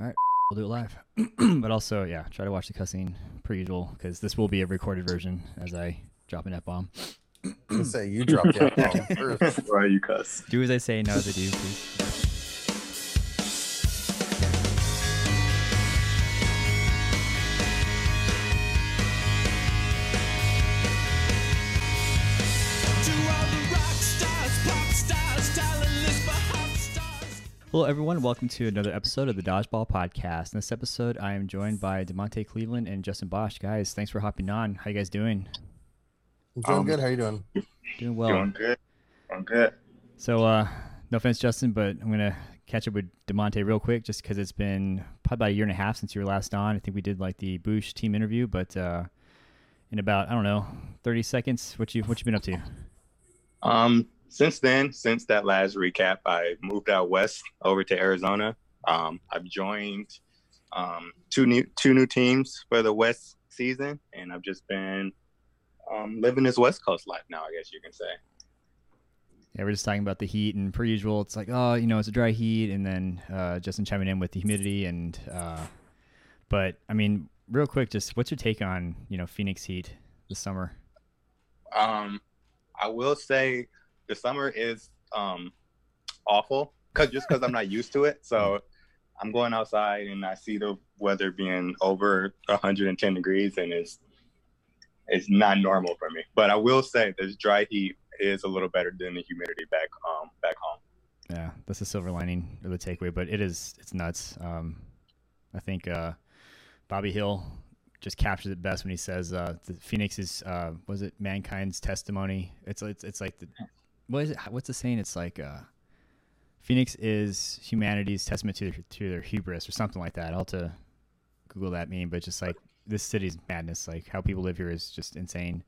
All right, we'll do it live. but also, yeah, try to watch the cussing per usual because this will be a recorded version as I drop an F bomb. Say you dropped the F-bomb first. Why you cuss? Do as I say, not as I do, please. Hello, everyone. Welcome to another episode of the Dodgeball Podcast. In this episode, I am joined by Demontae Cleveland and Justin Bosch. Guys, thanks for hopping on. How you guys doing? I'm doing Um, good. How you doing? Doing well. Doing good. I'm good. So, uh, no offense, Justin, but I'm gonna catch up with Demontae real quick, just because it's been probably about a year and a half since you were last on. I think we did like the Boosh team interview, but uh, in about I don't know, 30 seconds, what you what you been up to? Um, since then, since that last recap, I moved out west over to Arizona. Um, I've joined um, two new two new teams for the West season, and I've just been um, living this West Coast life now. I guess you can say. Yeah, we're just talking about the heat, and per usual, it's like, oh, you know, it's a dry heat, and then uh, Justin chiming in with the humidity, and uh, but I mean, real quick, just what's your take on you know Phoenix heat this summer? Um, I will say the summer is um, awful because just because I'm not used to it. So I'm going outside and I see the weather being over 110 degrees and it's it's not normal for me. But I will say this dry heat is a little better than the humidity back um back home. Yeah, that's the silver lining of the takeaway, but it is it's nuts. Um, I think uh, Bobby Hill just captures it best when he says uh, the Phoenix is uh, was it mankind's testimony. It's it's it's like the what is it? What's the saying? It's like uh, Phoenix is humanity's testament to their, to their hubris or something like that. I'll have to Google that meme, but just like this city's madness, like how people live here is just insane.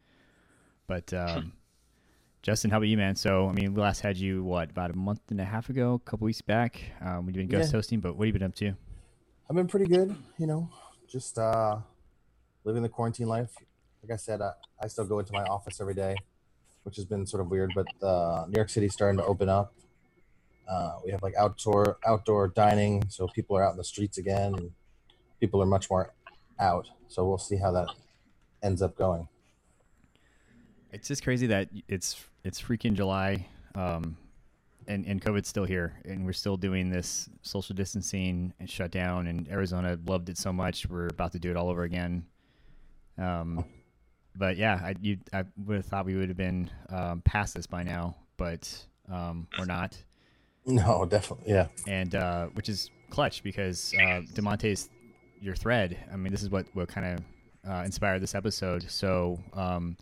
But um, Justin, how about you, man? So, I mean, we last had you what about a month and a half ago, a couple weeks back. Um, we've been ghost Yeah. hosting, but what have you been up to? I've been pretty good. You know, just uh, living the quarantine life. Like I said, I, I still go into my office every day, which has been sort of weird. But uh, New York City's starting to open up. Uh, we have like outdoor outdoor dining, so people are out in the streets again. And people are much more out. So we'll see how that ends up going. It's just crazy that it's it's freaking July, um, and and COVID's still here, and we're still doing this social distancing and shutdown. And Arizona loved it so much, we're about to do it all over again. Um, but yeah, I you I would have thought we would have been um, past this by now, but um, we're not. No, definitely, yeah. and uh, which is clutch because uh, Demontae's your thread. I mean, this is what what kind of uh, inspired this episode. So um,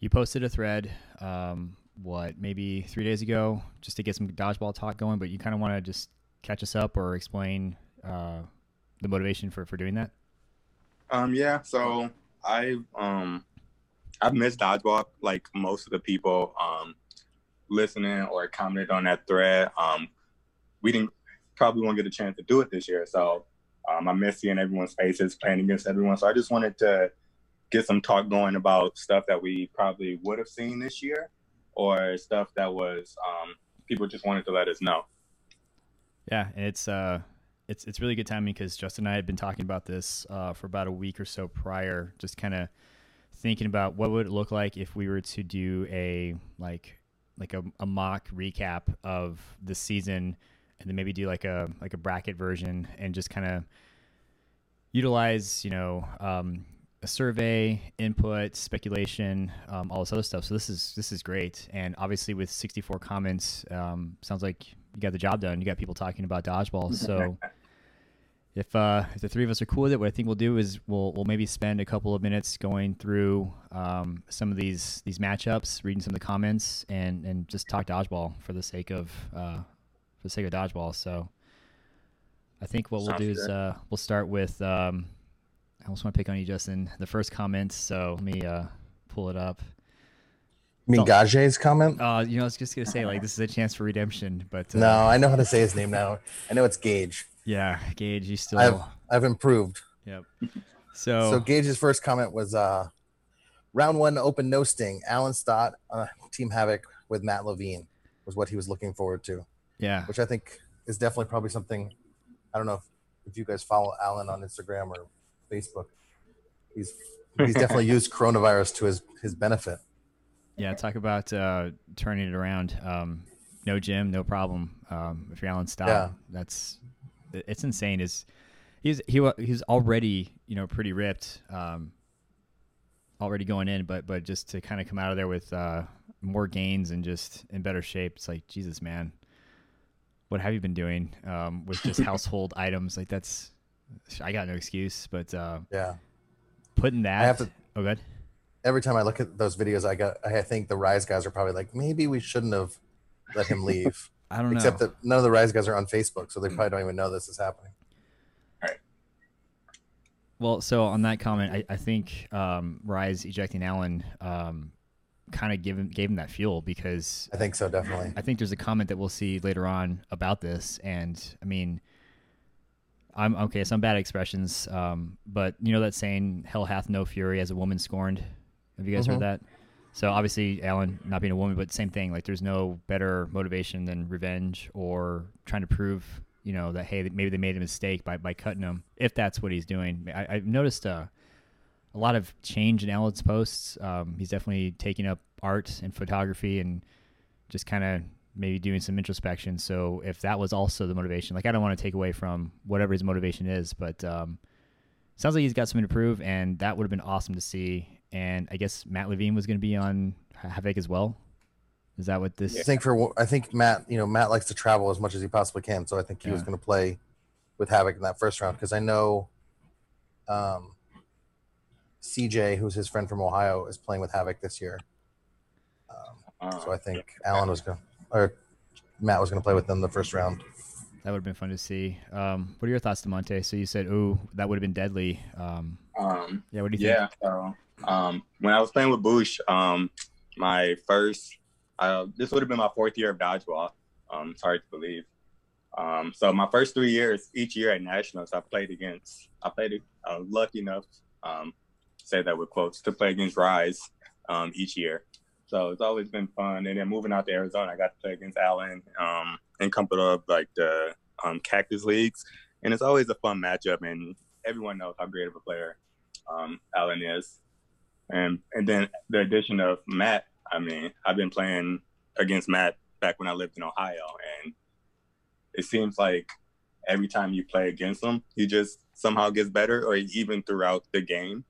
you posted a thread, um, what maybe three days ago, just to get some dodgeball talk going. But you kind of want to just catch us up or explain uh, the motivation for for doing that. Um, yeah. So I um I've missed dodgeball like most of the people um listening or commented on that thread. Um, we didn't probably won't get a chance to do it this year, so um, I miss seeing everyone's faces, playing against everyone. So I just wanted to get some talk going about stuff that we probably would have seen this year, or stuff that was um people just wanted to let us know. Yeah, it's uh, it's it's really good timing because Justin and I had been talking about this uh, for about a week or so prior, just kind of thinking about what would it look like if we were to do a like like a, a mock recap of the season, and then maybe do like a like a bracket version and just kind of utilize you know um, a survey, input, speculation, um, all this other stuff. So this is this is great, and obviously with 64 comments, um, sounds like you got the job done. You got people talking about dodgeball. So if uh, if the three of us are cool with it, what I think we'll do is we'll we'll maybe spend a couple of minutes going through um, some of these these matchups, reading some of the comments, and and just talk dodgeball for the sake of uh, for the sake of dodgeball. So I think what we'll Sounds do is uh, we'll start with. Um, I almost want to pick on you, Justin. The first comment. So let me uh, pull it up. You mean Gage's comment? Uh, you know, I was just gonna say like this is a chance for redemption, but uh, no, I know how to say his name now. I know it's Gage. Yeah, Gage, you still. I've I've improved. Yep. So, So Gage's first comment was uh round one open no sting. Alan Stott, uh, Team Havoc with Matt Levine was what he was looking forward to, yeah, which I think is definitely probably something I don't know if if you guys follow Alan on Instagram or Facebook, he's he's definitely used coronavirus to his his benefit. Yeah, talk about uh, turning it around. Um, no gym, no problem. Um, if you're Alan Stott, Yeah. that's it's insane. Is he's he he's already you know pretty ripped, um, already going in, but but just to kind of come out of there with uh, more gains and just in better shape, it's like Jesus, man. What have you been doing um, with just household items? Like that's, I got no excuse. But uh, Yeah. putting that, I have to oh, good. every time I look at those videos, I got I think the Rise guys are probably like, maybe we shouldn't have let him leave. I don't know. Except that none of the Rise guys are on Facebook, so they probably don't even know this is happening. All right. Well, so on that comment, I, I think um, Rise ejecting Allen um, kind of gave him, gave him that fuel because I think so, definitely. I think there's a comment that we'll see later on about this, and I mean, I'm okay. Some bad expressions, um, but you know that saying, "Hell hath no fury as a woman scorned." Have you guys Mhm. heard that? So obviously, Alan not being a woman, but same thing. Like, there's no better motivation than revenge or trying to prove, you know, that hey, maybe they made a mistake by by cutting him. If that's what he's doing, I, I've noticed uh, a lot of change in Alan's posts. Um, he's definitely taking up art and photography and just kind of maybe doing some introspection. So if that was also the motivation, like I don't want to take away from whatever his motivation is, but um, sounds like he's got something to prove, and that would have been awesome to see. And I guess Matt Levine was going to be on Havoc as well. Is that what this? I think for I think Matt, you know, Matt likes to travel as much as he possibly can, so I think he was going to play with Havoc in that first round because I know um, CJ, who's his friend from Ohio, is playing with Havoc this year. Um, Uh, so I think Alan was going to, or Matt was going to play with them the first round. That would have been fun to see. Um, what are your thoughts, Demontae? So you said, "Ooh, that would have been deadly." Um, um, yeah, what do you yeah. think? So um, when I was playing with Bush, um, my first, uh, this would have been my fourth year of dodgeball. Um, it's hard to believe. Um, so my first three years, each year at nationals, I played against. I played. I was lucky enough, um, say that with quotes, to play against Rise um, each year. So it's always been fun. And then moving out to Arizona, I got to play against Allen um, and couple of like the um, Cactus Leagues, and it's always a fun matchup. And everyone knows how great of a player um, Allen is. And and then the addition of Matt. I mean, I've been playing against Matt back when I lived in Ohio, and it seems like every time you play against him, he just somehow gets better, or even throughout the game,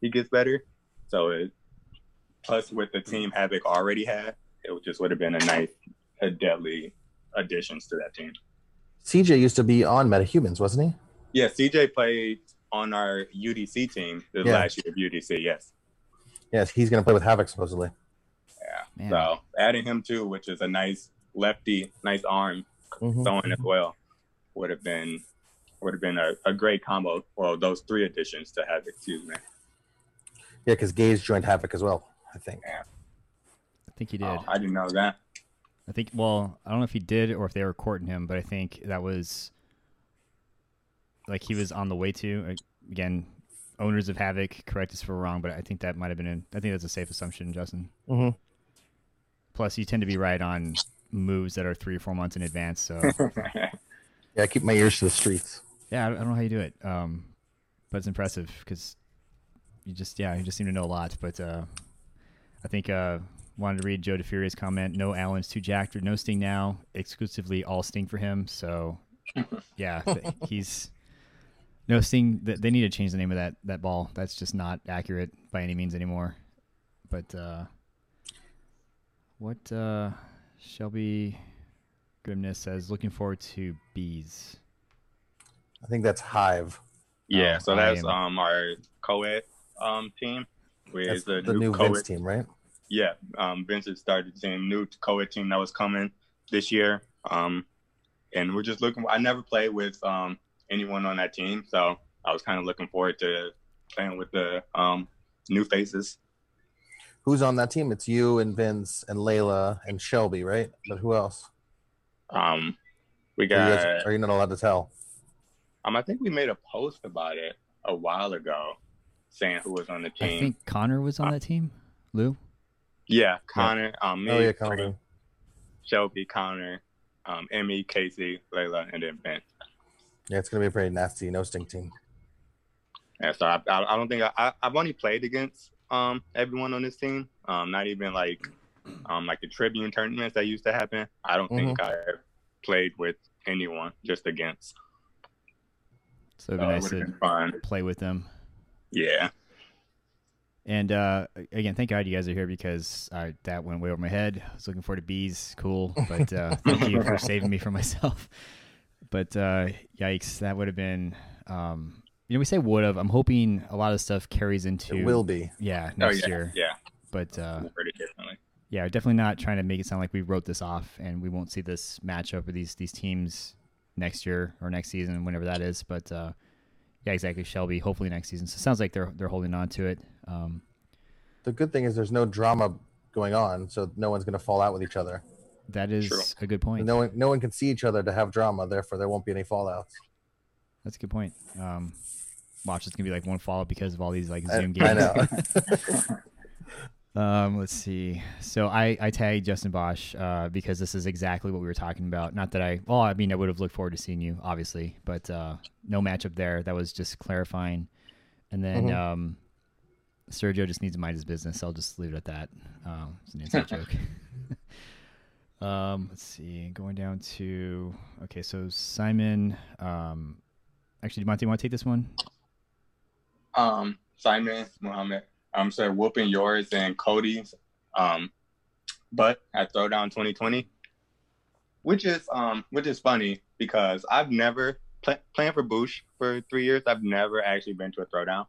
he gets better. So it plus with the team Havoc already had, it just would have been a nice, a deadly additions to that team. CJ used to be on MetaHumans, wasn't he? Yeah, CJ played on our UDC team the Yeah. last year of UDC. Yes. Yes, he's going to play with Havoc supposedly. Yeah. Man. So adding him too, which is a nice lefty, nice arm Mhm. throwing as well, would have been would have been a, a great combo. Well, those three additions to Havoc, Excuse me. Yeah, because Gage joined Havoc as well. I think. Yeah. I think he did. Oh, I didn't know that. I think. Well, I don't know if he did or if they were courting him, but I think that was like he was on the way to. Again, owners of Havoc, correct us if we're wrong, but I think that might have been. A, I think that's a safe assumption, Justin. Mhm. Plus, you tend to be right on moves that are three or four months in advance. So Yeah, I keep my ears to the streets. yeah, I don't know how you do it, um, but it's impressive because you just yeah you just seem to know a lot. But uh, I think uh, wanted to read Joe DeFuria's comment. No, Allen's too jacked or no Sting now. Exclusively all Sting for him. So yeah, he's no seeing that They need to change the name of that that ball. That's just not accurate by any means anymore. But uh, what uh, Shelby Grimness says, looking forward to bees. I think that's Hive. yeah. Oh, So that's am- um our co-ed um team. With That's the, the new co-ed Vince team, right? yeah, um, Vincent started the team, new co-ed team that was coming this year. Um, and we're just looking. I never played with um, anyone on that team, so I was kind of looking forward to playing with the um, new faces. Who's on that team? It's you and Vince and Layla and Shelby, right? But who else? Um, we Are you, got. guys, are you not allowed to tell? Um, I think we made a post about it a while ago, saying who was on the team. I think Connor was on that team. Lou. yeah, Connor, um, me, oh yeah, Connor. Shelby, Connor, um, Emmy, Casey, Layla, and then Ben. Yeah, it's gonna be a pretty nasty no sting team. Yeah, so I, I, I don't think I, I I've only played against um everyone on this team. Um, not even like um like the Tribune tournaments that used to happen. I don't think I played with anyone, just against. So it'd be it nice would to fun. play with them. Yeah. And uh, again, thank God you guys are here because I, that went way over my head. I was looking forward to bees, cool, but uh, thank you for saving me from myself. But uh, yikes, that would have been. Um, you know, we say would have. I'm hoping a lot of stuff carries into. It will be. Yeah, Oh next yeah. year. Yeah. But uh, We'll heard it differently. yeah, definitely not trying to make it sound like we wrote this off and we won't see this matchup with these these teams next year or next season, whenever that is. But uh, yeah, exactly, Shelby. Hopefully next season. So it sounds like they're they're holding on to it. Um, The good thing is there's no drama going on, so no one's gonna fall out with each other. That is True. a good point. No one, no one can see each other to have drama. Therefore, there won't be any fallouts. That's a good point. Um, watch, it's gonna be like one follow because of all these like I, Zoom games. I know. Um, let's see. So I, I tagged Justin Bosch uh, because this is exactly what we were talking about. Not that I, well, I mean, I would have looked forward to seeing you, obviously, but uh, no matchup there. That was just clarifying. And then Mhm. um, Sergio just needs to mind his business. I'll just leave it at that. Um, it's an inside joke. um, let's see. Going down to okay. So Simon. Um, actually, Monty, want to take this one? Um, Simon Muhammad. Um, said whooping yours and Cody's. Um, but at Throwdown 2020, which is um, which is funny because I've never play, playing for Bush for three years. I've never actually been to a Throwdown,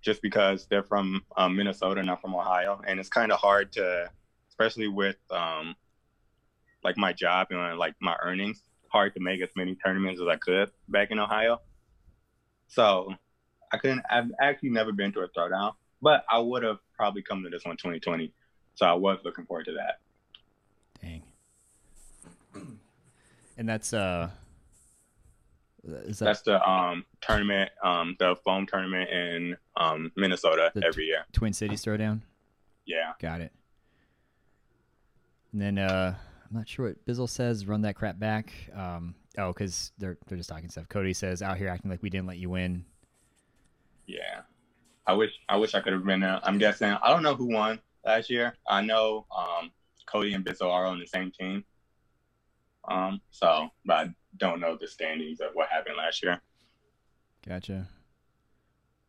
just because they're from um, Minnesota, not from Ohio, and it's kind of hard to, especially with um, like my job and like my earnings, hard to make as many tournaments as I could back in Ohio. So I couldn't. I've actually never been to a throwdown, but I would have probably come to this one 2020. So I was looking forward to that. Dang. And that's uh is that That's the um tournament, um the foam tournament in um Minnesota The- every year. Twin Cities Throwdown? Yeah. Got it. And then uh I'm not sure what Bizzle says. Run that crap back. Um oh, because they're they're just talking stuff. Cody says out here acting like we didn't let you win. Yeah. I wish I wish I could have been there. I'm guessing I don't know who won last year. I know um Cody and Bizzle are on the same team. Um so but I don't know the standings of what happened last year. Gotcha.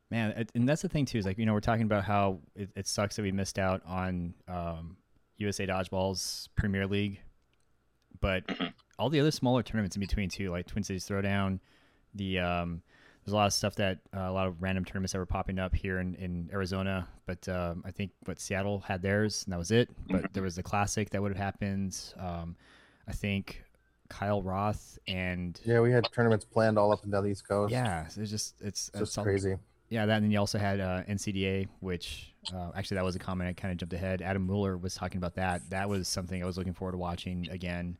Man, and that's the thing too is like you know we're talking about how it, it sucks that we missed out on um, USA Dodgeball's Premier League, but Mhm. all the other smaller tournaments in between too, like Twin Cities Throwdown, the um, there's a lot of stuff that uh, a lot of random tournaments that were popping up here in, in Arizona, but um, I think what Seattle had theirs and that was it. But there was the classic that would have happened. Um, I think Kyle Roth and yeah, we had tournaments planned all up and down the East Coast. yeah, it's just it's, it's just all- crazy. yeah, that and then you also had uh, NCDA, which uh, actually that was a comment I kind of jumped ahead. Adam Mueller was talking about that. That was something I was looking forward to watching again.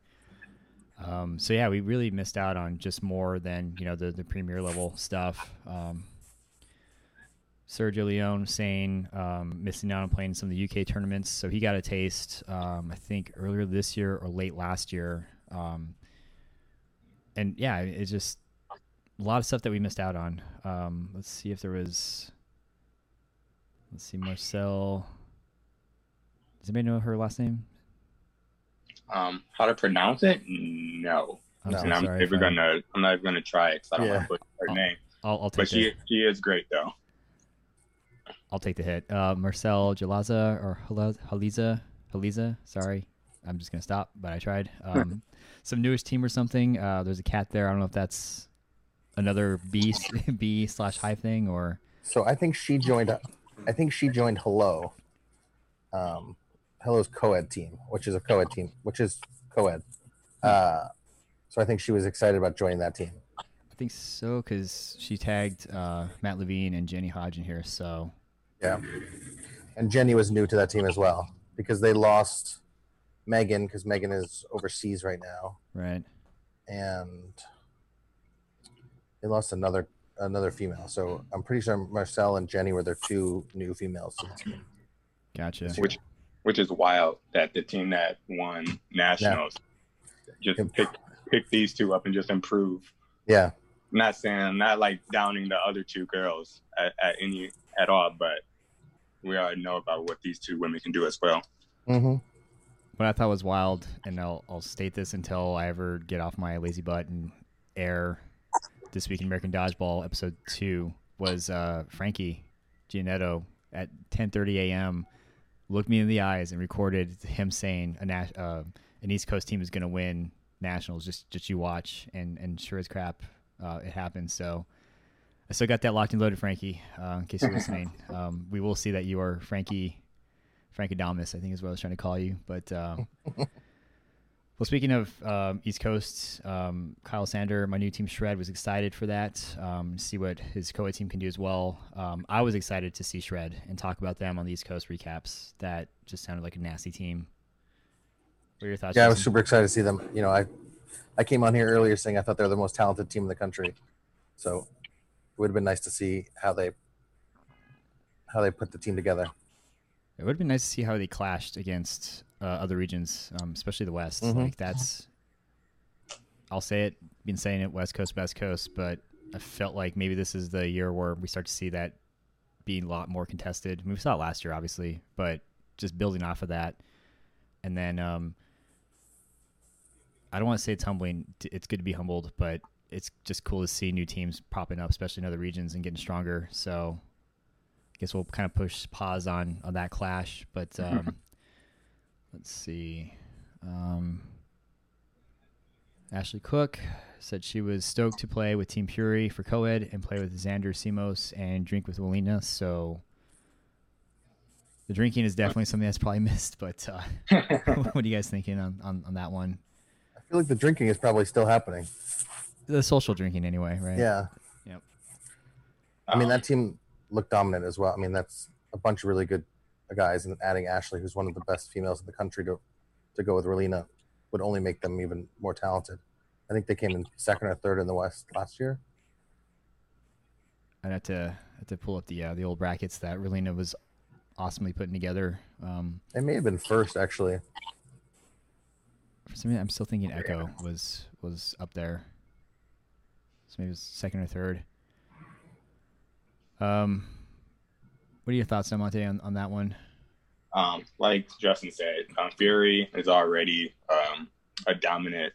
Um, so yeah, we really missed out on just more than you know the the premier level stuff. Um, Sergio Leone saying um, missing out on playing some of the UK tournaments, so he got a taste. Um, I think earlier this year or late last year. Um, and yeah, it's just a lot of stuff that we missed out on. Um, let's see if there was. Let's see, Marcel. Does anybody know her last name? Um, how to pronounce it? No. I'm No. and I'm sorry never if gonna. I'm not even gonna try it because I don't Yeah. want to put her Oh, name. I'll, I'll take But she she is great though. I'll take the hit. Uh, Marcel Jalaza or Hala- Haliza Haliza. Sorry, I'm just gonna stop. But I tried. Um, some newish team or something. Uh, there's a cat there. I don't know if that's another B B slash hive thing or So I think she joined. I think she joined Hello. Um, Hello's co-ed team, which is a co-ed team, which is co-ed. Uh, so I think she was excited about joining that team. I think so because she tagged uh, Matt Levine and Jenny Hodge in here. So Yeah. And Jenny was new to that team as well because they lost Megan because Megan is overseas right now, right. and they lost another another female. So I'm pretty sure Marcel and Jenny were their two new females to the team. Gotcha. Which which is wild that the team that won nationals just Yep. pick pick these two up and just improve. Yeah, not saying not like downing the other two girls at, at any at all, but we already know about what these two women can do as well. Mm-hmm. What I thought was wild, and I'll, I'll state this until I ever get off my lazy butt and air this week in American Dodgeball episode two was uh, Frankie Gianetto at 10:30 a.m. looked me in the eyes and recorded him saying a uh, an East Coast team is going to win nationals. Just just you watch, and and sure as crap, uh, it happened. So. I still got that locked and loaded, Frankie. Uh, in case you're listening, um, we will see that you are Frankie Frankadamus, I think is what I was trying to call you. But um, well, speaking of um, East Coast, um, Kyle Sander, my new team Shred, was excited for that. Um, see what his co-ed team can do as well. Um, I was excited to see Shred and talk about them on the East Coast recaps. That just sounded like a nasty team. What are your thoughts? Yeah, I was super excited to see them. You know, I I came on here earlier saying I thought they were the most talented team in the country. So it would have been nice to see how they how they put the team together. It would have been nice to see how they clashed against uh, other regions, um, especially the West. Mhm. Like that's, I'll say it, been saying it, West Coast, West Coast, but I felt like maybe this is the year where we start to see that being a lot more contested. I mean, we saw it last year, obviously, but just building off of that, and then um, I don't want to say it's humbling. It's good to be humbled, but it's just cool to see new teams popping up, especially in other regions and getting stronger. So I guess we'll kind of push pause on on that clash, but um, let's see. Um, Ashley Cook said she was stoked to play with Team Fury for co-ed and play with Xander Simos and drink with Walina. So the drinking is definitely something that's probably missed. But uh, what are you guys thinking on, on, on that one? I feel like the drinking is probably still happening. The social drinking, anyway, right? Yeah. Yep. I mean, Um, that team looked dominant as well. I mean, that's a bunch of really good guys, and adding Ashley, who's one of the best females in the country, to to go with Relina would only make them even more talented. I think they came in second or third in the West last year. I'd have to have to pull up the uh, the old brackets that Relina was awesomely putting together. Um, They may have been first, actually. for some reason, I'm still thinking Echo was was up there. So maybe it was second or third. Um, what are your thoughts, Monte, on, on that one? um, like Justin said, um, Fury is already um, a dominant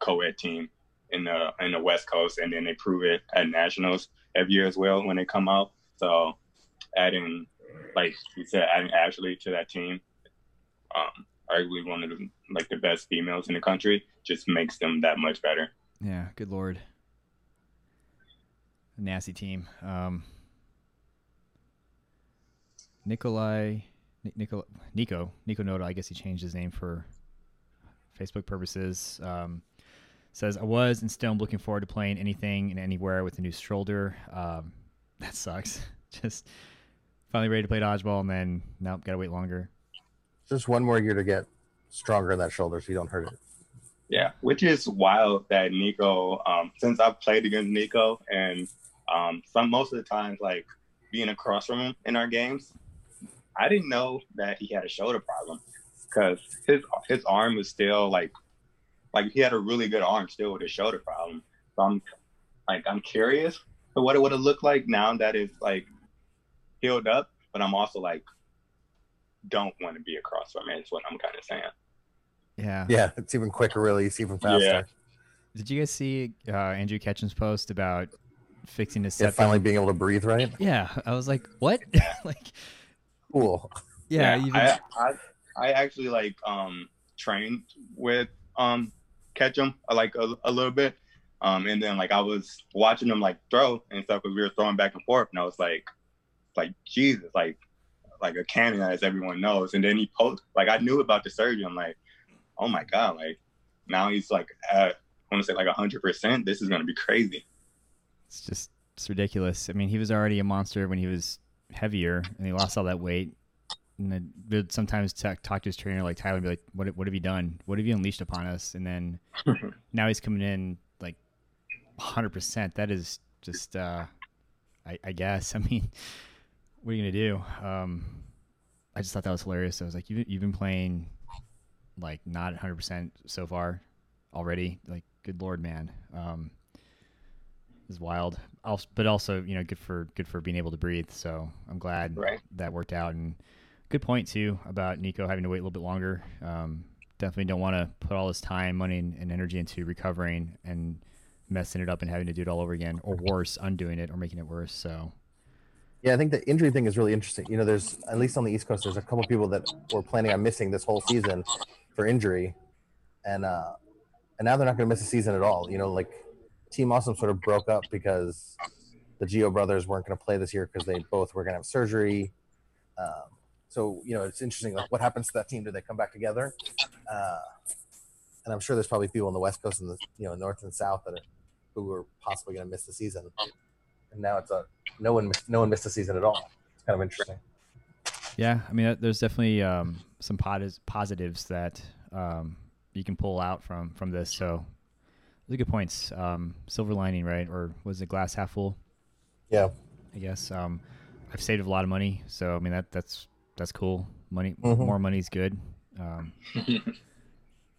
co-ed team in the in the West Coast, and then they prove it at nationals every year as well when they come out. So, adding, like you said, adding Ashley to that team, um, arguably one of the like the best females in the country, just makes them that much better. Yeah, good lord. Nasty team. Um, Nikolai, Ni- Nico, Nico, Nico Noda. I guess he changed his name for Facebook purposes. Um, says I was and still am looking forward to playing anything and anywhere with a new shoulder. Um, that sucks. Just finally ready to play dodgeball, and then nope, gotta wait longer. Just one more year to get stronger in that shoulder, so you don't hurt it. Yeah, which is wild that Nico, um, since I've played against Nico and um, some most of the times, like being across from him in our games, I didn't know that he had a shoulder problem because his his arm was still like like he had a really good arm still with his shoulder problem. So I'm like I'm curious for what it would have looked like now that it's like healed up, but I'm also like don't want to be across man. it. Is what I'm kind of saying. Yeah. Yeah, it's even quicker release, even faster. Yeah. Did you guys see uh, Andrew Ketchum's post about fixing his Yeah, finally being able to breathe right. Yeah, I was like, what? like, Cool. yeah, even, I, I I actually like um trained with um Ketchum uh, like a, a little bit. Um and then like I was watching him like throw and stuff because we were throwing back and forth and I was like like Jesus like like a cannon as everyone knows and then he post like I knew about the surgery I'm like oh my god like now he's like at I want to say like hundred percent this is gonna be crazy it's just it's ridiculous. I mean, he was already a monster when he was heavier, and he lost all that weight. And then would sometimes t- talk to his trainer like Tyler and be like, "What what have you done? What have you unleashed upon us?" And then now he's coming in like 100. percent That is just, uh, I, I guess. I mean, what are you gonna do? Um, I just thought that was hilarious. I was like, you you've been playing like not 100 percent so far already. Like, good lord, man. Um, is wild. Also, but also, you know, good for good for being able to breathe. So I'm glad Right. that worked out. And good point too about Nico having to wait a little bit longer. Um, definitely don't want to put all this time, money, and, and energy into recovering and messing it up and having to do it all over again, or worse, undoing it or making it worse. So Yeah, I think the injury thing is really interesting. You know, there's at least on the East Coast, there's a couple people that were planning on missing this whole season for injury, and uh, and now they're not going to miss a season at all. You know, like Team Awesome sort of broke up because the Geo brothers weren't going to play this year because they both were going to have surgery. Um, so you know, it's interesting. Like, what happens to that team? Do they come back together? Uh, and I'm sure there's probably people on the West Coast and the you know North and South that are, who are possibly going to miss the season. And now it's a no one no one missed the season at all. It's kind of interesting. Yeah, I mean, there's definitely um, some posi- positives that um, you can pull out from from this. So, those are good points. Um, silver lining, right? Or was it glass half full? Yeah. I guess. Um, I've saved a lot of money, so I mean that that's that's cool. Money, Mhm. more money is good. Um, you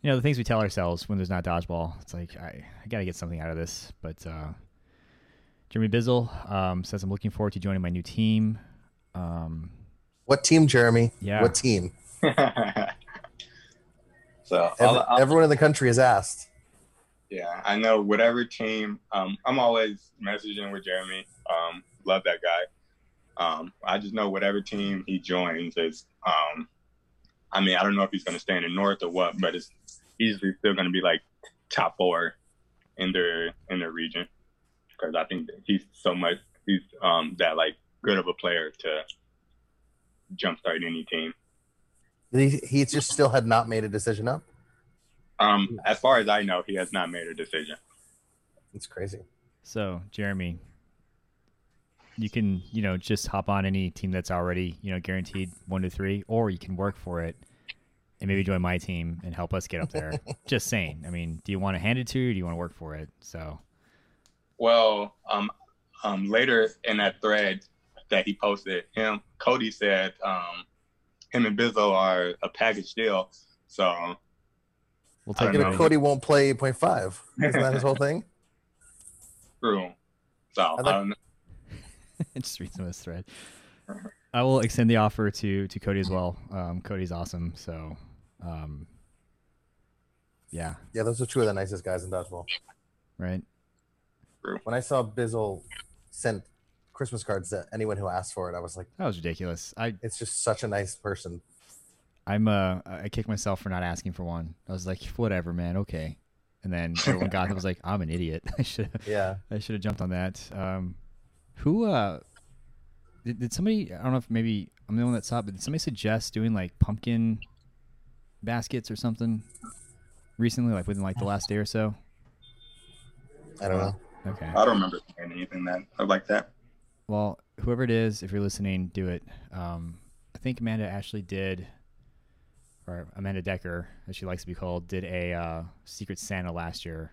know the things we tell ourselves when there's not dodgeball. It's like I, I got to get something out of this. But uh, Jeremy Bizzle um, says I'm looking forward to joining my new team. Um, What team, Jeremy? Yeah. What team? so Ev- I'll, I'll, everyone in the country has asked. Yeah, I know whatever team. Um, I'm always messaging with Jeremy. Um, love that guy. Um, I just know whatever team he joins is. Um, I mean, I don't know if he's going to stay in the North or what, but it's easily still going to be like top four in their in their region because I think he's so much. He's um, that like good of a player to jumpstart any team. He, he just still had not made a decision up. Um, as far as I know, he has not made a decision. It's crazy. So, Jeremy, you can, you know, just hop on any team that's already, you know, guaranteed one to three, or you can work for it and maybe join my team and help us get up there. just saying. I mean, do you want to hand it to you or do you want to work for it? So, Well, um, um, later in that thread that he posted, him Cody said um, him and Bizzle are a package deal. So we'll I take don't know. it. Cody won't play 8.5. Isn't that his whole thing? true. So I, like- don't know. just read some of this thread. I will extend the offer to to Cody as well. Um, Cody's awesome. So, um, yeah, Yeah, those are two of the nicest guys in dodgeball. right. When I saw Bizzle sent Christmas cards to anyone who asked for it, I was like, That was ridiculous. I it's just such a nice person. I'm uh I kicked myself for not asking for one. I was like, whatever, man, okay. And then everyone got it. I was like, I'm an idiot. I should Yeah. I should have jumped on that. Um, who uh did, did somebody? I don't know if maybe I'm the one that saw it, but did somebody suggest doing like pumpkin baskets or something recently, like within like the last day or so? I don't know. Okay. I don't remember saying anything that I like that. Well, whoever it is, if you're listening, do it. Um, I think Amanda Ashley did, or Amanda Decker, as she likes to be called, did a uh, Secret Santa last year.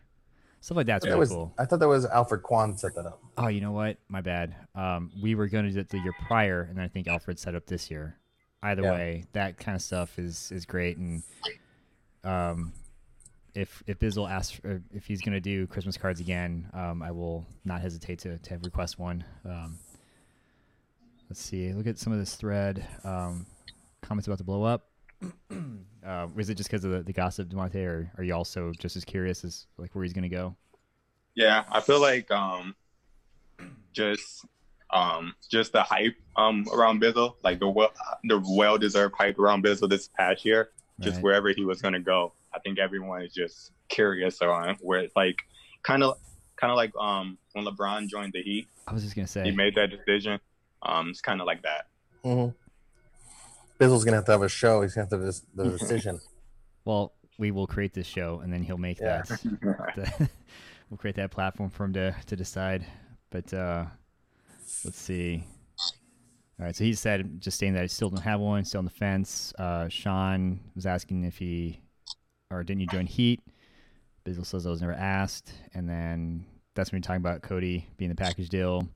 Stuff like that's That really was, cool. I thought that was Alfred Kwan set that up. Oh, you know what? My bad. Um, we were going to do it the year prior, and then I think Alfred set up this year. Either Yeah. way, that kind of stuff is is great. And um, if if Bizzle asks if he's going to do Christmas cards again, um, I will not hesitate to to request one. Um, let's see. Look at some of this thread. Um, comments about to blow up. Uh, is it just because of the, the gossip, Demontae, or are you also just as curious as like where he's going to go? Yeah, I feel like um, just um, just the hype um around Bizzle, like the well the well deserved hype around Bizzle this past year, just Right. wherever he was gonna go. I think everyone is just curious on where it's like kind of kind of like um when LeBron joined the Heat, I was just going to say. he made that decision. Um, it's kind of like that. hmm Bizzle's gonna have to have a show. He's gonna have to have this, the decision. Well, we will create this show, and then he'll make Yeah. that. the- we'll create that platform for him to to decide. But uh, let's see. All right, so he said just saying that he still don't have one, still on the fence. Uh, Sean was asking if he or didn't you join Heat? Bizzle says I was never asked, and then that's when you're talking about Cody being the package deal.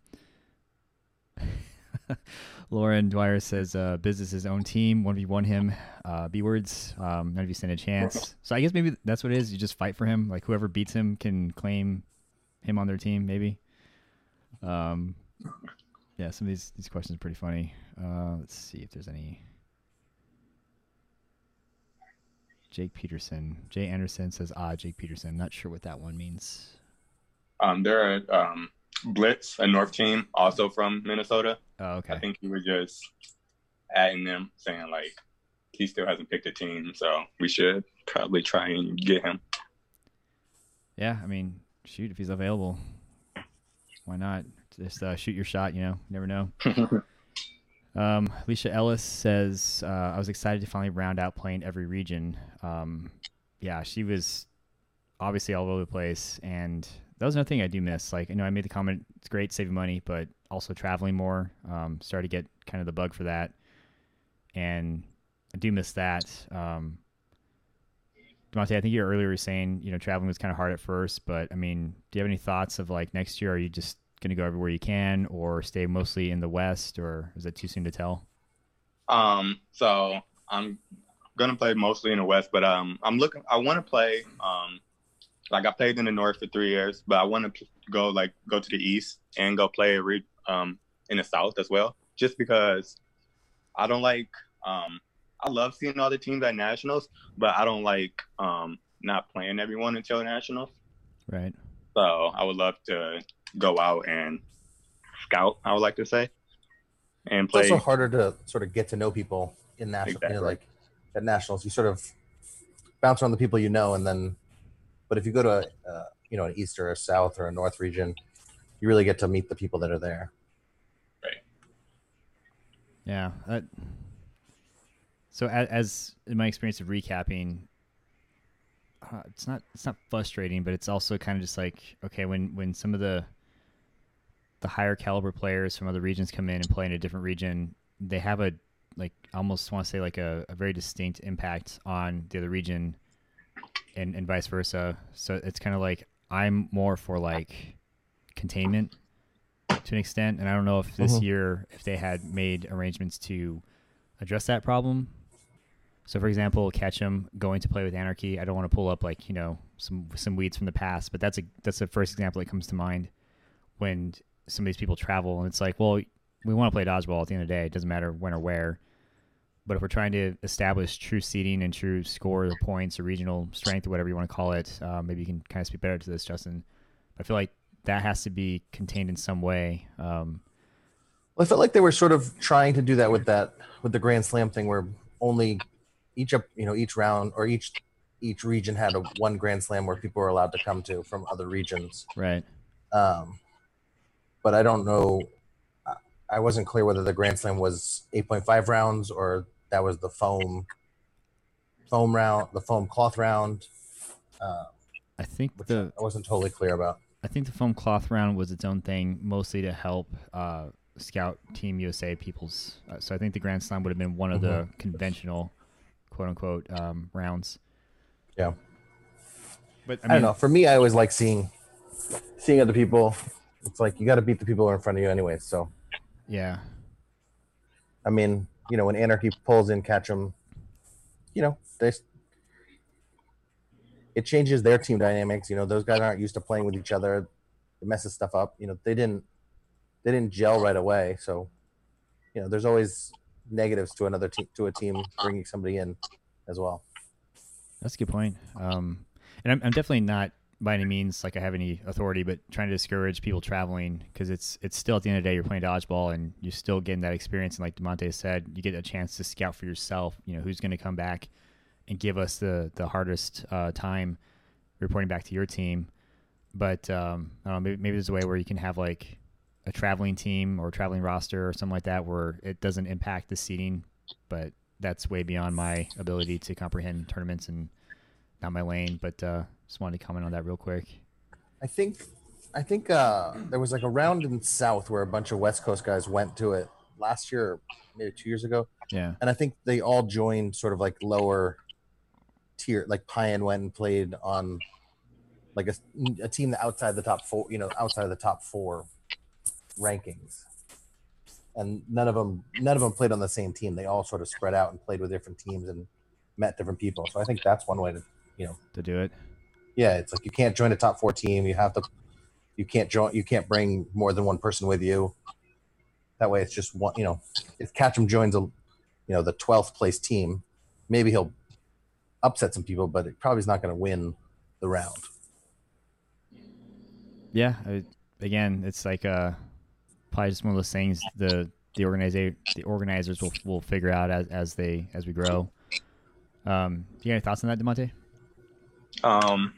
Lauren Dwyer says uh, business his own team, one v one him. Uh, B words, um, none of you stand a chance. So I guess maybe that's what it is. You just fight for him. Like whoever beats him can claim him on their team. Maybe. Um, yeah, some of these these questions are pretty funny. Uh, let's see if there's any. Jake Peterson, Jay Anderson says, "Ah, Jake Peterson." Not sure what that one means. Um, there are um, Blitz, a North team, also from Minnesota. Oh, okay. I think he was just adding them, saying like he still hasn't picked a team, so we should probably try and get him. Yeah, I mean, shoot, if he's available, why not? Just uh, shoot your shot. You know, never know. Um, Alicia Ellis says, uh, I was excited to finally round out playing every region. Um, yeah, she was obviously all over the place. And that was another thing I do miss. Like, I know I made the comment, it's great saving money, but also traveling more. Um, started to get kind of the bug for that. And I do miss that. Um, Demontae, I think you earlier were saying, you know, traveling was kind of hard at first, but I mean, do you have any thoughts of like next year? Are you just going to go everywhere you can or stay mostly in the West or is that too soon to tell? Um, so I'm gonna play mostly in the West, but um, I'm looking. I want to play. Um, like I played in the North for three years, but I want to go like go to the East and go play re- um in the South as well. Just because I don't like. Um, I love seeing all the teams at nationals, but I don't like um not playing everyone until nationals. Right. So I would love to go out and scout. I would like to say, and It's play. also harder to sort of get to know people in national. You know, like at nationals, you sort of bounce around the people you know, and then. But if you go to a, uh, you know an east or a south or a north region, you really get to meet the people that are there. Right. Yeah. That, so as, as in my experience of recapping, uh, it's not it's not frustrating, but it's also kind of just like okay when when some of the the higher caliber players from other regions come in and play in a different region, they have a like almost want to say like a, a very distinct impact on the other region, and and vice versa. So it's kind of like I'm more for like containment to an extent, and I don't know if this Mhm. year if they had made arrangements to address that problem. So, for example, Ketchum going to play with Anarchy. I don't want to pull up like you know some some weeds from the past, but that's a that's the first example that comes to mind when some of these people travel, and it's like, well, we want to play dodgeball at the end of the day. It doesn't matter when or where. But if we're trying to establish true seeding and true score or points or regional strength or whatever you want to call it, uh, maybe you can kind of speak better to this, Justin. I feel like that has to be contained in some way. Um, Well, I felt like they were sort of trying to do that with that with the Grand Slam thing, where only each up you know each round or each each region had a one Grand Slam where people were allowed to come to from other regions. right. Um, but I don't know. I- I wasn't clear whether the Grand Slam was 8.5 rounds or that was the foam foam round, the foam cloth round. Uh, I think the I wasn't totally clear about. I think the foam cloth round was its own thing, mostly to help uh, scout Team USA peoples. Uh, so I think the Grand Slam would have been one of the conventional, quote unquote, um, rounds. Yeah. But I, don't know. For me, I always like seeing seeing other people. It's like you got to beat the people who are in front of you anyway. So Yeah, I mean, you know, when Anarchy pulls in, Ketchum. You know, they. It changes their team dynamics. You know, those guys aren't used to playing with each other. It messes stuff up. You know, they didn't. They didn't gel right away. So, you know, there's always negatives to another team to a team bringing somebody in, as well. that's a good point. Um, and I'm, I'm definitely not by any means like I have any authority, but trying to discourage people traveling because it's it's still at the end of the day you're playing dodgeball and you're still getting that experience. And like Demontae said, you get a chance to scout for yourself. You know who's going to come back and give us the the hardest uh, time reporting back to your team. But um, I don't know, maybe, maybe there's a way where you can have like a traveling team or traveling roster or something like that where it doesn't impact the seating, but that's way beyond my ability to comprehend tournaments and not my lane. But uh, just wanted to comment on that real quick. I think I think uh, there was like a round in South where a bunch of West Coast guys went to it last year, or maybe two years ago, Yeah, and I think they all joined sort of like lower tier. Like Pyan went and played on like a, a team that outside the top four, you know, outside of the top four rankings, and none of them none of them played on the same team. They all sort of spread out and played with different teams and met different people. So I think that's one way to to do it. yeah, it's like you can't join a top four team. You have to you can't join. You can't bring more than one person with you. That way, it's just one. You know, if Ketchum joins a, you know, the twelfth place team, maybe he'll upset some people, but it probably is not going to win the round. Yeah. I, again, it's like uh, probably just one of those things the the organizer the organizers will will figure out as as they as we grow. Um, do you have any thoughts on that, Demontae? Um,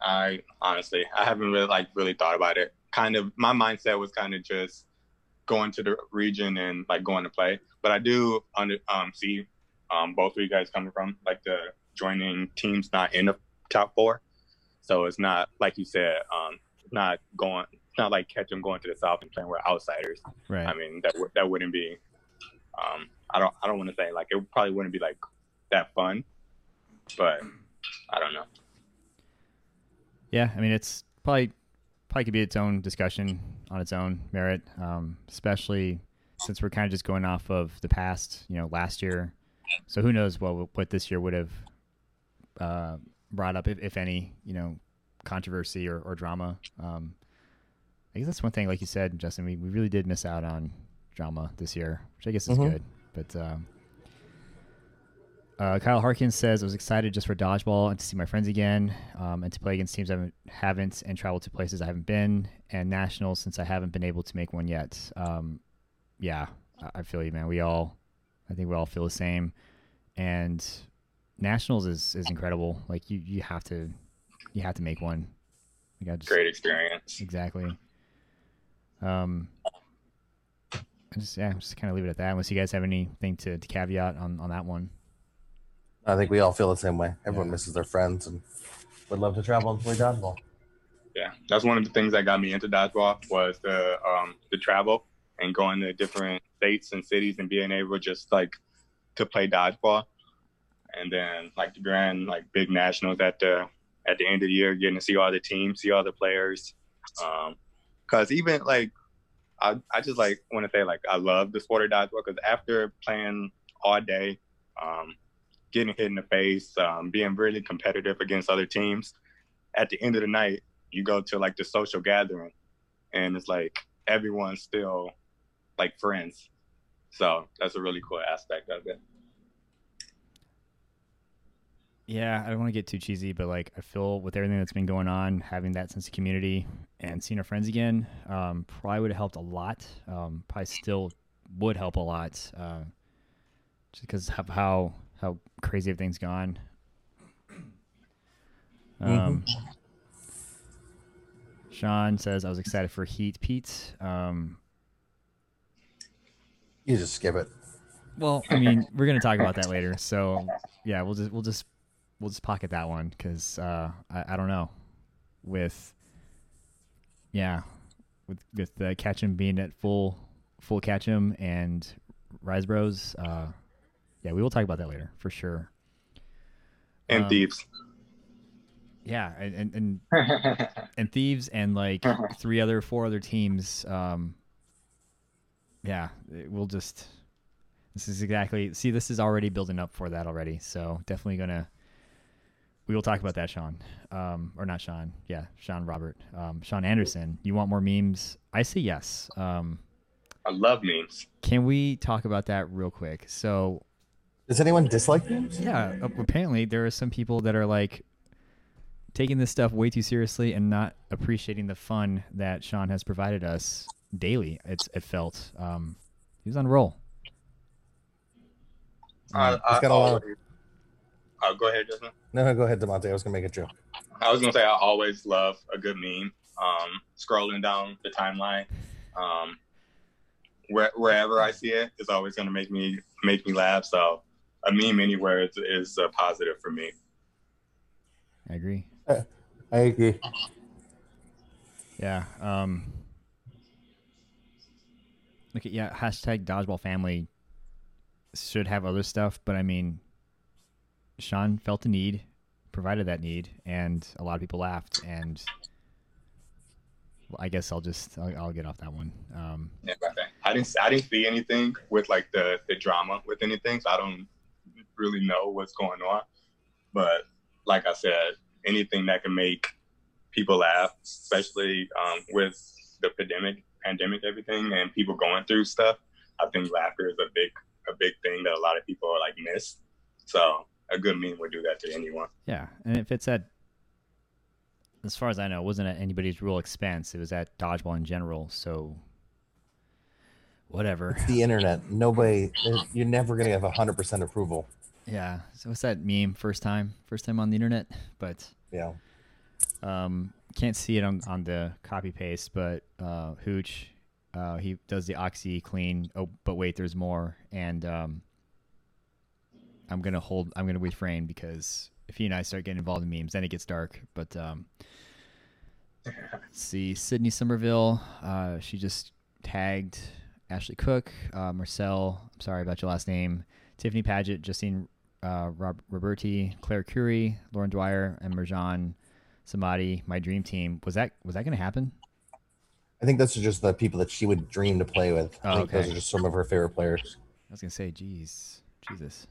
I honestly, I haven't really like really thought about it. Kind of, my mindset was kind of just going to the region and like going to play. But I do under um see um both of you guys coming from like the joining teams not in the top four. So it's not like you said, um, not going, not like catching going to the south and playing with outsiders. Right. I mean, that that wouldn't be. Um, I don't I don't want to say like it probably wouldn't be like that fun, but I don't know. Yeah, I mean it's probably probably could be its own discussion on its own merit, um, especially since we're kind of just going off of the past, you know, last year. So who knows what what this year would have uh, brought up, if, if any, you know, controversy or, or drama. Um, I guess that's one thing, like you said, Justin, we, we really did miss out on drama this year, which I guess is Mhm. good. But um, uh, Kyle Harkins says, I was excited just for dodgeball and to see my friends again um, and to play against teams I haven't, haven't and travel to places I haven't been and nationals since I haven't been able to make one yet. Um, yeah, I- I feel you, man. We all, I think we all feel the same. And nationals is, is incredible. Like you, you have to, you have to make one. Like I just, Great experience. Exactly. Um, I just yeah, just kind of leave it at that. Unless you guys have anything to, to caveat on, on that one. I think we all feel the same way. Everyone Yeah. misses their friends and would love to travel and play dodgeball. Yeah, that's one of the things that got me into dodgeball was the um the travel and going to different states and cities and being able just like to play dodgeball, and then like the grand like big nationals at the at the end of the year, getting to see all the teams, see all the players, um, because even like I I just like want to say like I love the sport of dodgeball because after playing all day, um, getting hit in the face, um, being really competitive against other teams, at the end of the night you go to like the social gathering and it's like everyone's still like friends so that's a really cool aspect of it Yeah, I don't want to get too cheesy, but like I feel with everything that's been going on, having that sense of community and seeing our friends again, um, probably would have helped a lot. Um, probably still would help a lot, uh, just because of how how crazy everything's gone. Um, Sean says I was excited for Heat Pete. Um, You just skip it. well, I mean, we're gonna talk about that later. So yeah, we'll just we'll just we'll just pocket that one because uh, I, I don't know with yeah with with uh, Ketchum being at full full Ketchum and Rise Bros. Uh, yeah, we will talk about that later for sure. and Um, thieves. Yeah, and and, and and thieves and like three other four other teams um yeah we'll just this is exactly see this is already building up for that already so definitely gonna we will talk about that sean um or not sean yeah sean robert um sean anderson you want more memes? I say yes um i love memes. can we talk about that real quick? So Does anyone dislike memes? yeah uh, apparently there are some people that are like taking this stuff way too seriously and not appreciating the fun that sean has provided us daily it's it felt um he was on a roll I, Um, I It's got a lot of- always, oh, go ahead Justin. No, no, go ahead, Demontae. I was gonna make a joke. i was gonna say i always love a good meme um scrolling down the timeline um where, wherever i see it it's always gonna make me make me laugh so a meme anywhere is, is a positive for me i agree I agree. yeah um look at yeah hashtag dodgeball family should have other stuff but i mean sean felt the need provided that need and a lot of people laughed and i guess i'll just i'll, I'll get off that one um Yeah, about. I didn't I didn't see anything with like the the drama with anything, so I don't really know what's going on. But like I said, anything that can make people laugh, especially um, with the pandemic, pandemic, everything, and people going through stuff. I think laughter is a big, a big thing that a lot of people are like miss. So a good meme would do that to anyone. Yeah, and if it's at, as far as I know, it wasn't at anybody's real expense. It was at dodgeball in general. So, whatever. It's the internet. Nobody, you're never gonna have hundred percent approval. Yeah. So what's that meme? First time, first time on the internet, but Yeah. um, can't see it on on the copy paste. But uh, Hooch, uh, he does the oxy clean. Oh, but wait, there's more. And um, I'm gonna hold. I'm gonna refrain because if he and I start getting involved in memes, then it gets dark. But um, see, Sydney Somerville. Uh, she just tagged Ashley Cook, uh, Marcel. I'm sorry about your last name. Tiffany Paget, Justine uh, Rob- Roberti, Claire Curie, Lauren Dwyer, and Marjan Samadi. My dream team. Was that was that going to happen? I think those are just the people that she would dream to play with. I Oh, think those are just some of her favorite players. I was going to say, geez, Jesus.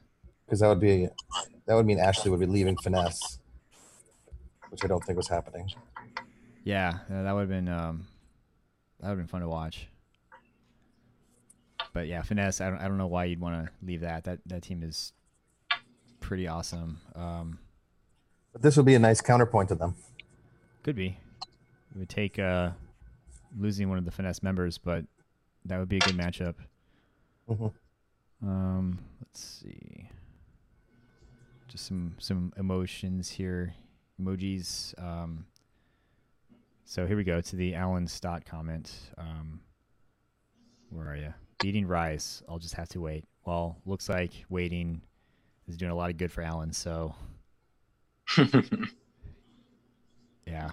Because that would be that would mean Ashley would be leaving finesse, which I don't think was happening. Yeah, that would have been um, that would have been fun to watch. But yeah, finesse. I don't. I don't know why you'd want to leave that. That that team is pretty awesome. Um, But this would be a nice counterpoint to them. could be. It would take uh, losing one of the finesse members, but that would be a good matchup. Mhm. Um, let's see. Just some some emotions here, emojis. Um, so here we go to the Alan Stott comment. Um, where are you? Beating Rise. I'll just have to wait. Well, looks like waiting is doing a lot of good for Alan. So yeah.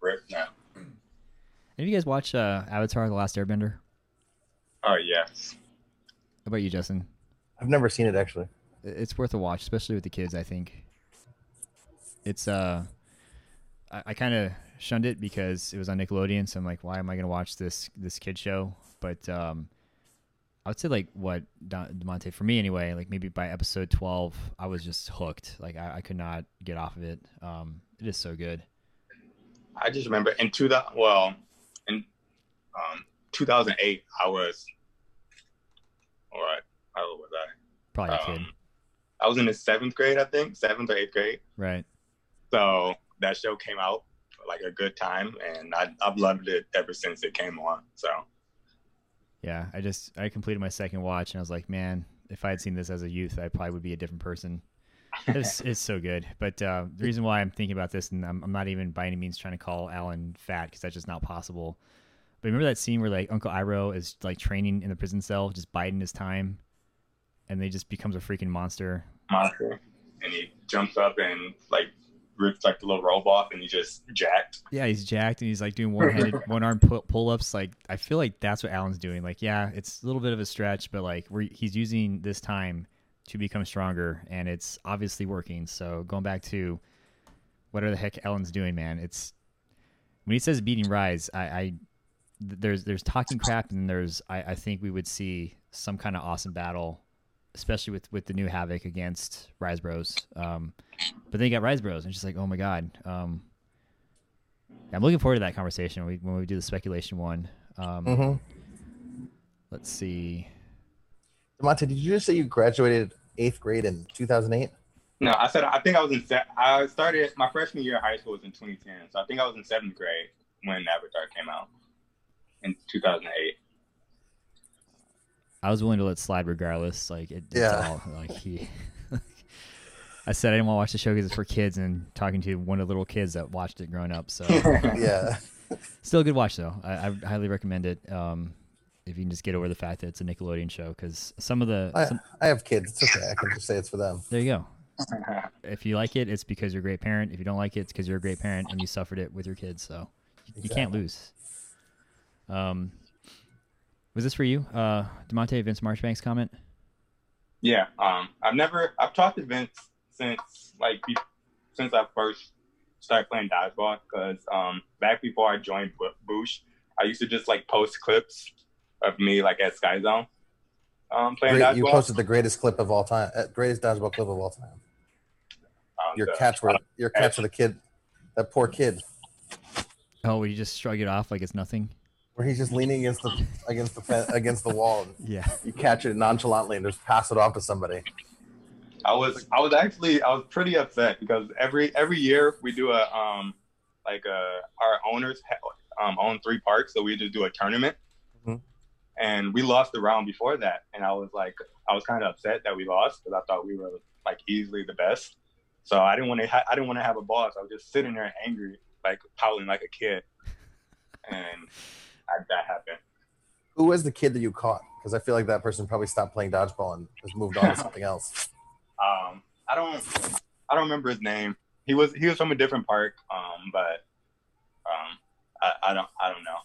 Rip now. Have you guys watched uh, Avatar: The Last Airbender? Oh yes. How about you, Justin? I've never seen it actually. It's worth a watch, especially with the kids. I think it's uh, I, I kind of shunned it because it was on Nickelodeon. So I'm like, why am I gonna watch this this kid show? But um, I would say like what Demontae for me anyway. Like maybe by episode 12, I was just hooked. Like I, I could not get off of it. Um, it is so good. I just remember in two thousand. Well, in um, 2008, I was. All right. How old was I? Probably a kid, Um, I was in the seventh grade, I think, seventh or eighth grade. right? So that show came out like a good time, and I, I've loved it ever since it came on. So Yeah, I just I completed my second watch and I was like, man, if I had seen this as a youth, I probably would be a different person. It's it's so good. But uh, the reason why I'm thinking about this, and I'm, I'm not even by any means trying to call Alan fat because that's just not possible. But remember that scene where like Uncle Iroh is like training in the prison cell, just biding his time, and then he just becomes a freaking monster. monster, and he jumps up and like rips like the little robe off, and he just jacked. Yeah, he's jacked and he's like doing one-handed, one-arm pull- pull-ups. Like I feel like that's what Alan's doing. Like yeah, it's a little bit of a stretch, but like we're, he's using this time to become stronger, and it's obviously working. So going back to whatever the heck Alan's doing, man, it's when he says beating Rise, I, I there's there's talking crap, and there's I, I think we would see some kind of awesome battle, especially with with the new Havoc against Rise Bros. Um, but then you got Rise Bros, and she's like oh my god. Um, I'm looking forward to that conversation when we, when we do the speculation one. Um, Mm-hmm. Let's see. Demontae, did you just say you graduated eighth grade in 2008? No, I said I think I was in. Se- I started my freshman year of high school was in 2010, so I think I was in seventh grade when Avatar came out in 2008. I was willing to let slide regardless. Like it, it's Yeah. all like he. I said I didn't want to watch the show because it's for kids, and talking to one of the little kids that watched it growing up. So Yeah. still a good watch though. I, I highly recommend it. Um, if you can just get over the fact that it's a Nickelodeon show, because some of the I, some, I have kids. It's okay. I can just say it's for them. there you go. If you like it, it's because you're a great parent. If you don't like it, it's because you're a great parent and you suffered it with your kids. So you, you can't lose. Um, was this for you, uh, Demontae Vince Marchbank's comment? Yeah, um, I've never I've talked to Vince since like be- since I first started playing dodgeball because um, back before I joined Bo- Boosh, I used to just like post clips of me like at Sky Zone um, playing Great, dodgeball. you posted the greatest clip of all time, uh, greatest dodgeball clip of all time. Um, Your so- catch were your catch with the kid, that poor kid. Oh, we just shrug it off like it's nothing. where he's just leaning against the against the against the wall. Yeah. you catch it nonchalantly and just pass it off to somebody. I was I was actually I was pretty upset because every every year we do a um like a our owners um own three parks, so we just do a tournament. Mhm. And we lost the round before that, and I was like, I was kind of upset that we lost because I thought we were like easily the best. So I didn't want to. Ha- I didn't want to have a boss. I was just sitting there angry, like pouting like a kid, and I, that happened. Who was the kid that you caught? Because I feel like that person probably stopped playing dodgeball and has moved on to something else. Um, I don't, I don't remember his name. He was he was from a different park. Um, but um, I, I don't I don't know.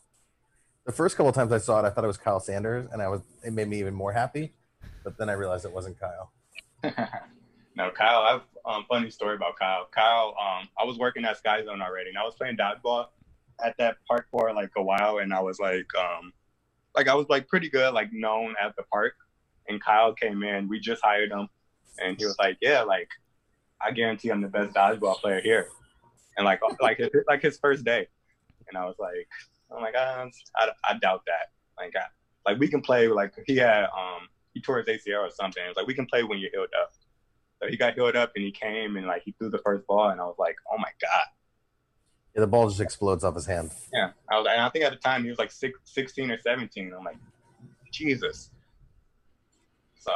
The first couple of times I saw it, I thought it was Kyle Sanders, and I was it made me even more happy. But then I realized it wasn't Kyle. no, Kyle. I have um, funny story about Kyle. Kyle, um, I was working at Sky Zone already, and I was playing dodgeball at that park for like a while, and I was like, um, like I was like pretty good, like known at the park. And Kyle came in. We just hired him, and he was like, "Yeah, like I guarantee I'm the best dodgeball player here." And like like his, like his first day, and I was like, "I'm like, uh, I, I doubt that." Like, I, like we can play. Like he had um he tore his ACL or something. It was like we can play when you're healed up. So he got healed up and he came and like he threw the first ball and I was like, oh my god. Yeah, the ball just explodes off his hand. Yeah, I was, and I think at the time he was like six, 16 or 17. I'm like, Jesus. So,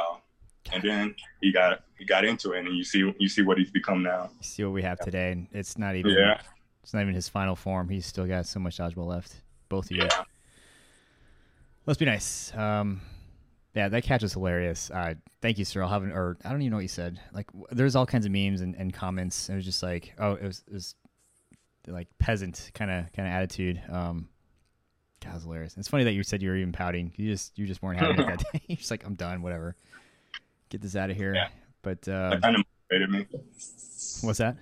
and then he got he got into it, and you see you see what he's become now. You see what we have today, and it's not even Yeah, it's not even his final form. He's still got so much dodgeball left. Both of you. yeah. Must be nice. Um, yeah, that catch was hilarious. Uh, thank you, sir. I'll have an, or I don't even know what you said. Like, there's all kinds of memes and, and comments. It was just like, oh, it was, it was like peasant kind of kind of attitude. Um, God, it was hilarious. It's funny that you said you were even pouting. You just you just weren't having it that day. You're just like, I'm done. Whatever. Get this out of here. Yeah. But uh, That kind of motivated me. what's that?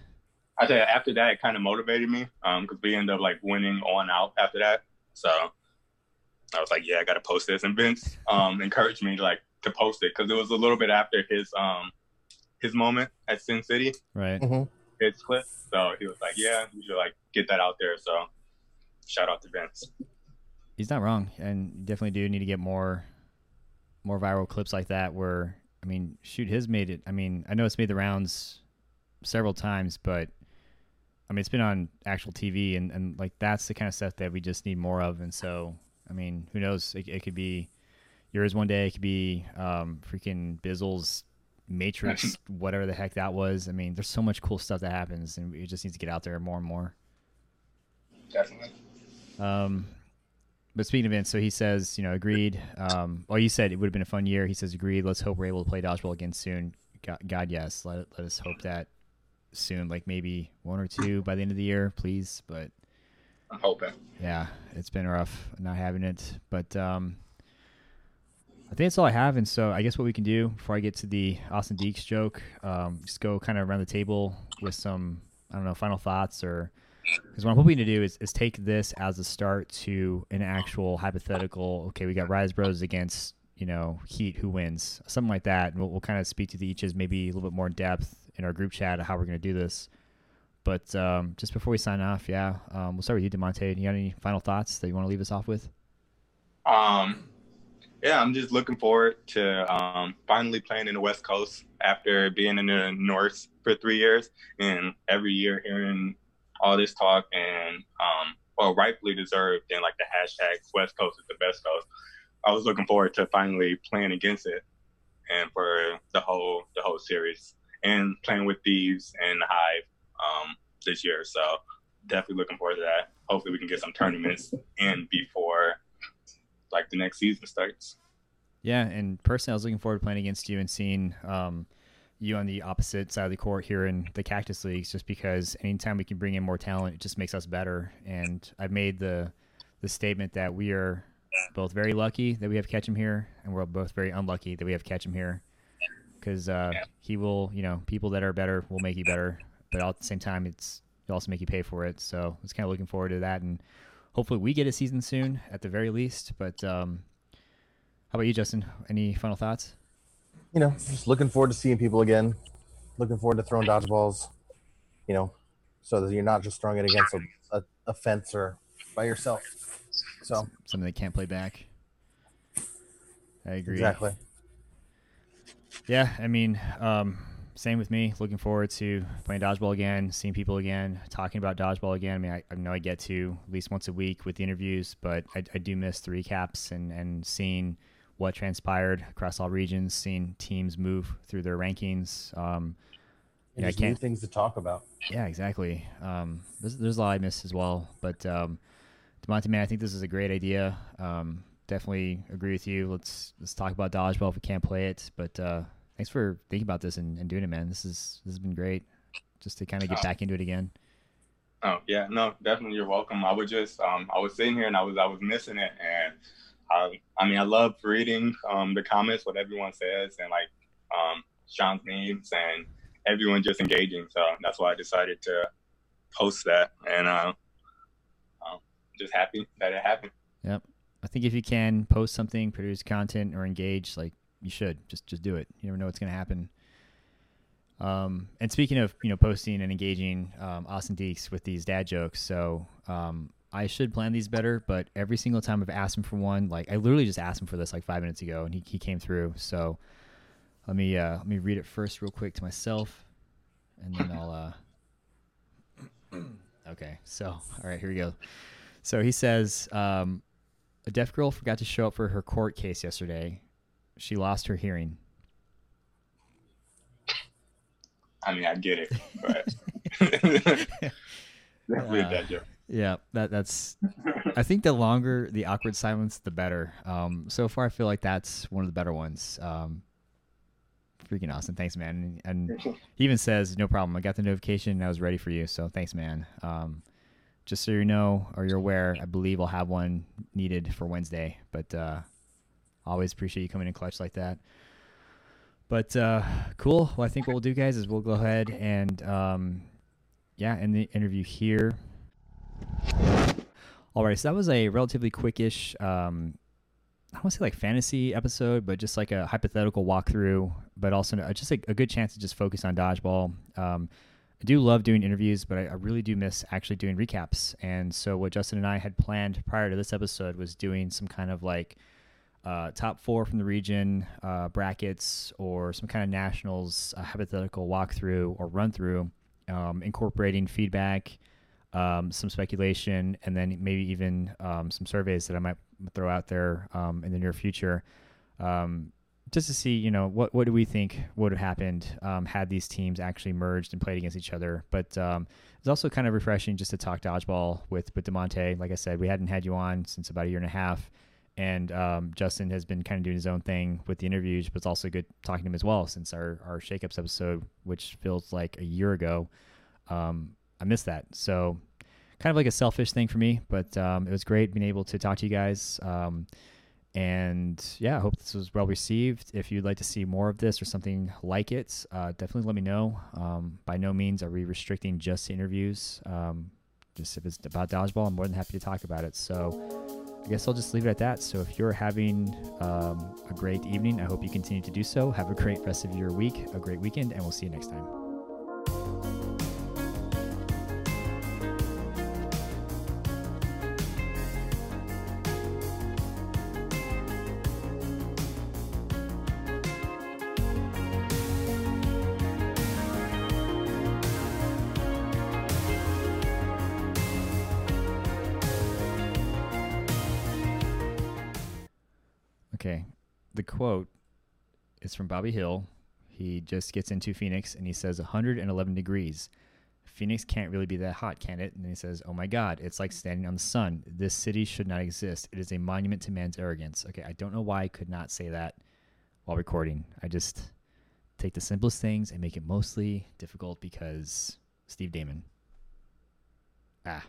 I tell you, after that, it kind of motivated me because we ended up like winning on out after that. So I was like, yeah, I got to post this. And Vince um, encouraged me like to post it because it was a little bit after his um his moment at Sin City, Right. hmm his clip. So he was like, yeah, you should like get that out there. So shout out to Vince. he's not wrong, and you definitely do need to get more, more viral clips like that. Where I mean, shoot, his made it. I mean, I know it's made the rounds several times, but I mean, it's been on actual TV, and and like that's the kind of stuff that we just need more of. And so, I mean, who knows? It, it could be yours one day. It could be um, freaking Bizzle's Matrix, whatever the heck that was. I mean, there's so much cool stuff that happens, and it just needs to get out there more and more. Definitely. Um, but speaking of Vince, so he says, you know, agreed. Um, well, you said it would have been a fun year. He says, agreed. Let's hope we're able to play dodgeball again soon. God, God yes. Let, let us hope that soon, like maybe one or two by the end of the year, please. But I'm hoping. yeah, it's been rough not having it. But um, I think that's all I have. And so I guess what we can do before I get to the Austin Deeks joke, um, just go kind of around the table with some, I don't know, final thoughts or because what I'm hoping to do is, is take this as a start to an actual hypothetical. Okay, we got Rise Bros against you know Heat, who wins, something like that, and we'll, we'll kind of speak to the eaches maybe a little bit more in depth in our group chat of how we're going to do this. But um, just before we sign off, yeah, um, we'll start with you, Demontae. Do you got any final thoughts that you want to leave us off with? Um, yeah, I'm just looking forward to um, finally playing in the West Coast after being in the North for three years, and every year hearing all this talk and um, well, rightfully deserved, and like the hashtag West Coast is the best coast. I was looking forward to finally playing against it, and for the whole the whole series, and playing with Thieves and the Hive um, this year. So definitely looking forward to that. Hopefully, we can get some tournaments in before like the next season starts. Yeah, and personally, I was looking forward to playing against you and seeing um, you on the opposite side of the court here in the Cactus Leagues, just because anytime we can bring in more talent, it just makes us better. And I've made the the statement that we are both very lucky that we have Ketchum here, and we're both very unlucky that we have Ketchum here, because uh, he will, you know, people that are better will make you better, but at the same time, it's it'll also make you pay for it. So I was kind of looking forward to that, and hopefully we get a season soon at the very least. But um, how about you, Justin? Any final thoughts? You know, just looking forward to seeing people again. Looking forward to throwing dodgeballs. You know, so that you're not just throwing it against a, a, a fencer by yourself. So Something they can't play back. I agree. exactly. Yeah, I mean, um, same with me. Looking forward to playing dodgeball again, seeing people again, talking about dodgeball again. I mean, I, I know I get to at least once a week with the interviews, but I, I do miss the recaps and, and seeing what transpired across all regions, seeing teams move through their rankings. Um, And Yeah, I new can't- things to talk about. yeah, exactly. Um, there's, there's a lot I miss as well. But um, Demontae, man, I think this is a great idea. Um, definitely agree with you. Let's let's talk about dodgeball if we can't play it. But uh, thanks for thinking about this and, and doing it, man. This is this has been great. Just to kind of get back into it again. Oh yeah, no, definitely you're welcome. I was just um I was sitting here and I was I was missing it and I I mean I love reading um the comments what everyone says and like um Sean's memes and everyone just engaging. So that's why I decided to post that and uh um, just happy that it happened. Yep. I think if you can post something, produce content, or engage, like you should, just just do it. You never know what's going to happen. Um, and speaking of you know posting and engaging, um, Austin Deeks with these dad jokes. So um, I should plan these better, but every single time I've asked him for one, like I literally just asked him for this like five minutes ago, and he he came through. So let me uh, let me read it first real quick to myself, and then I'll. Uh... okay, so all right, here we go. So he says, um, a deaf girl forgot to show up for her court case yesterday. She lost her hearing. I mean I get it, but definitely Uh, that joke. Yeah, that that's. I think the longer the awkward silence, the better. Um, so far, I feel like that's one of the better ones. Um, freaking awesome, thanks, man. And, and he even says, "No problem. I got the notification. and I was ready for you. So thanks, man." Um, just so you know or you're aware, I believe I'll have one needed for Wednesday. But uh, always appreciate you coming in clutch like that. But uh, cool. Well, I think what we'll do, guys, is we'll go ahead and um, yeah, end the interview here. All right, so that was a relatively quickish, um, I don't want to say like fantasy episode, but just like a hypothetical walkthrough, but also just a, a good chance to just focus on dodgeball. Um, I do love doing interviews, but I, I really do miss actually doing recaps. And so, what Justin and I had planned prior to this episode was doing some kind of like uh, top four from the region uh, brackets or some kind of nationals uh, hypothetical walkthrough or run through, um, incorporating feedback, um, some speculation, and then maybe even um, some surveys that I might throw out there um, in the near future, um, just to see, you know, what what do we think would have happened um, had these teams actually merged and played against each other. But um, it's also kind of refreshing just to talk dodgeball with with Demontae. Like I said, we hadn't had you on since about a year and a half. And Justin has been kind of doing his own thing with the interviews, but it's also good talking to him as well since our, our Shakeups episode, which feels like a year ago. Um, I missed that. So kind of like a selfish thing for me, but um, it was great being able to talk to you guys. Um, and yeah, I hope this was well received. If you'd like to see more of this or something like it, uh, definitely let me know. Um, by no means are we restricting just interviews. Um, just if it's about dodgeball, I'm more than happy to talk about it. So I guess I'll just leave it at that. So if you're having um, a great evening, I hope you continue to do so. Have a great rest of your week, a great weekend, and we'll see you next time. From Bobby Hill. He just gets into Phoenix and he says 111 degrees. Phoenix can't really be that hot, can it? And he says, Oh my God, it's like standing on the sun. This city should not exist. It is a monument to man's arrogance. Okay, I don't know why I could not say that while recording. I just take the simplest things and make it mostly difficult because Steve Damon. Ah.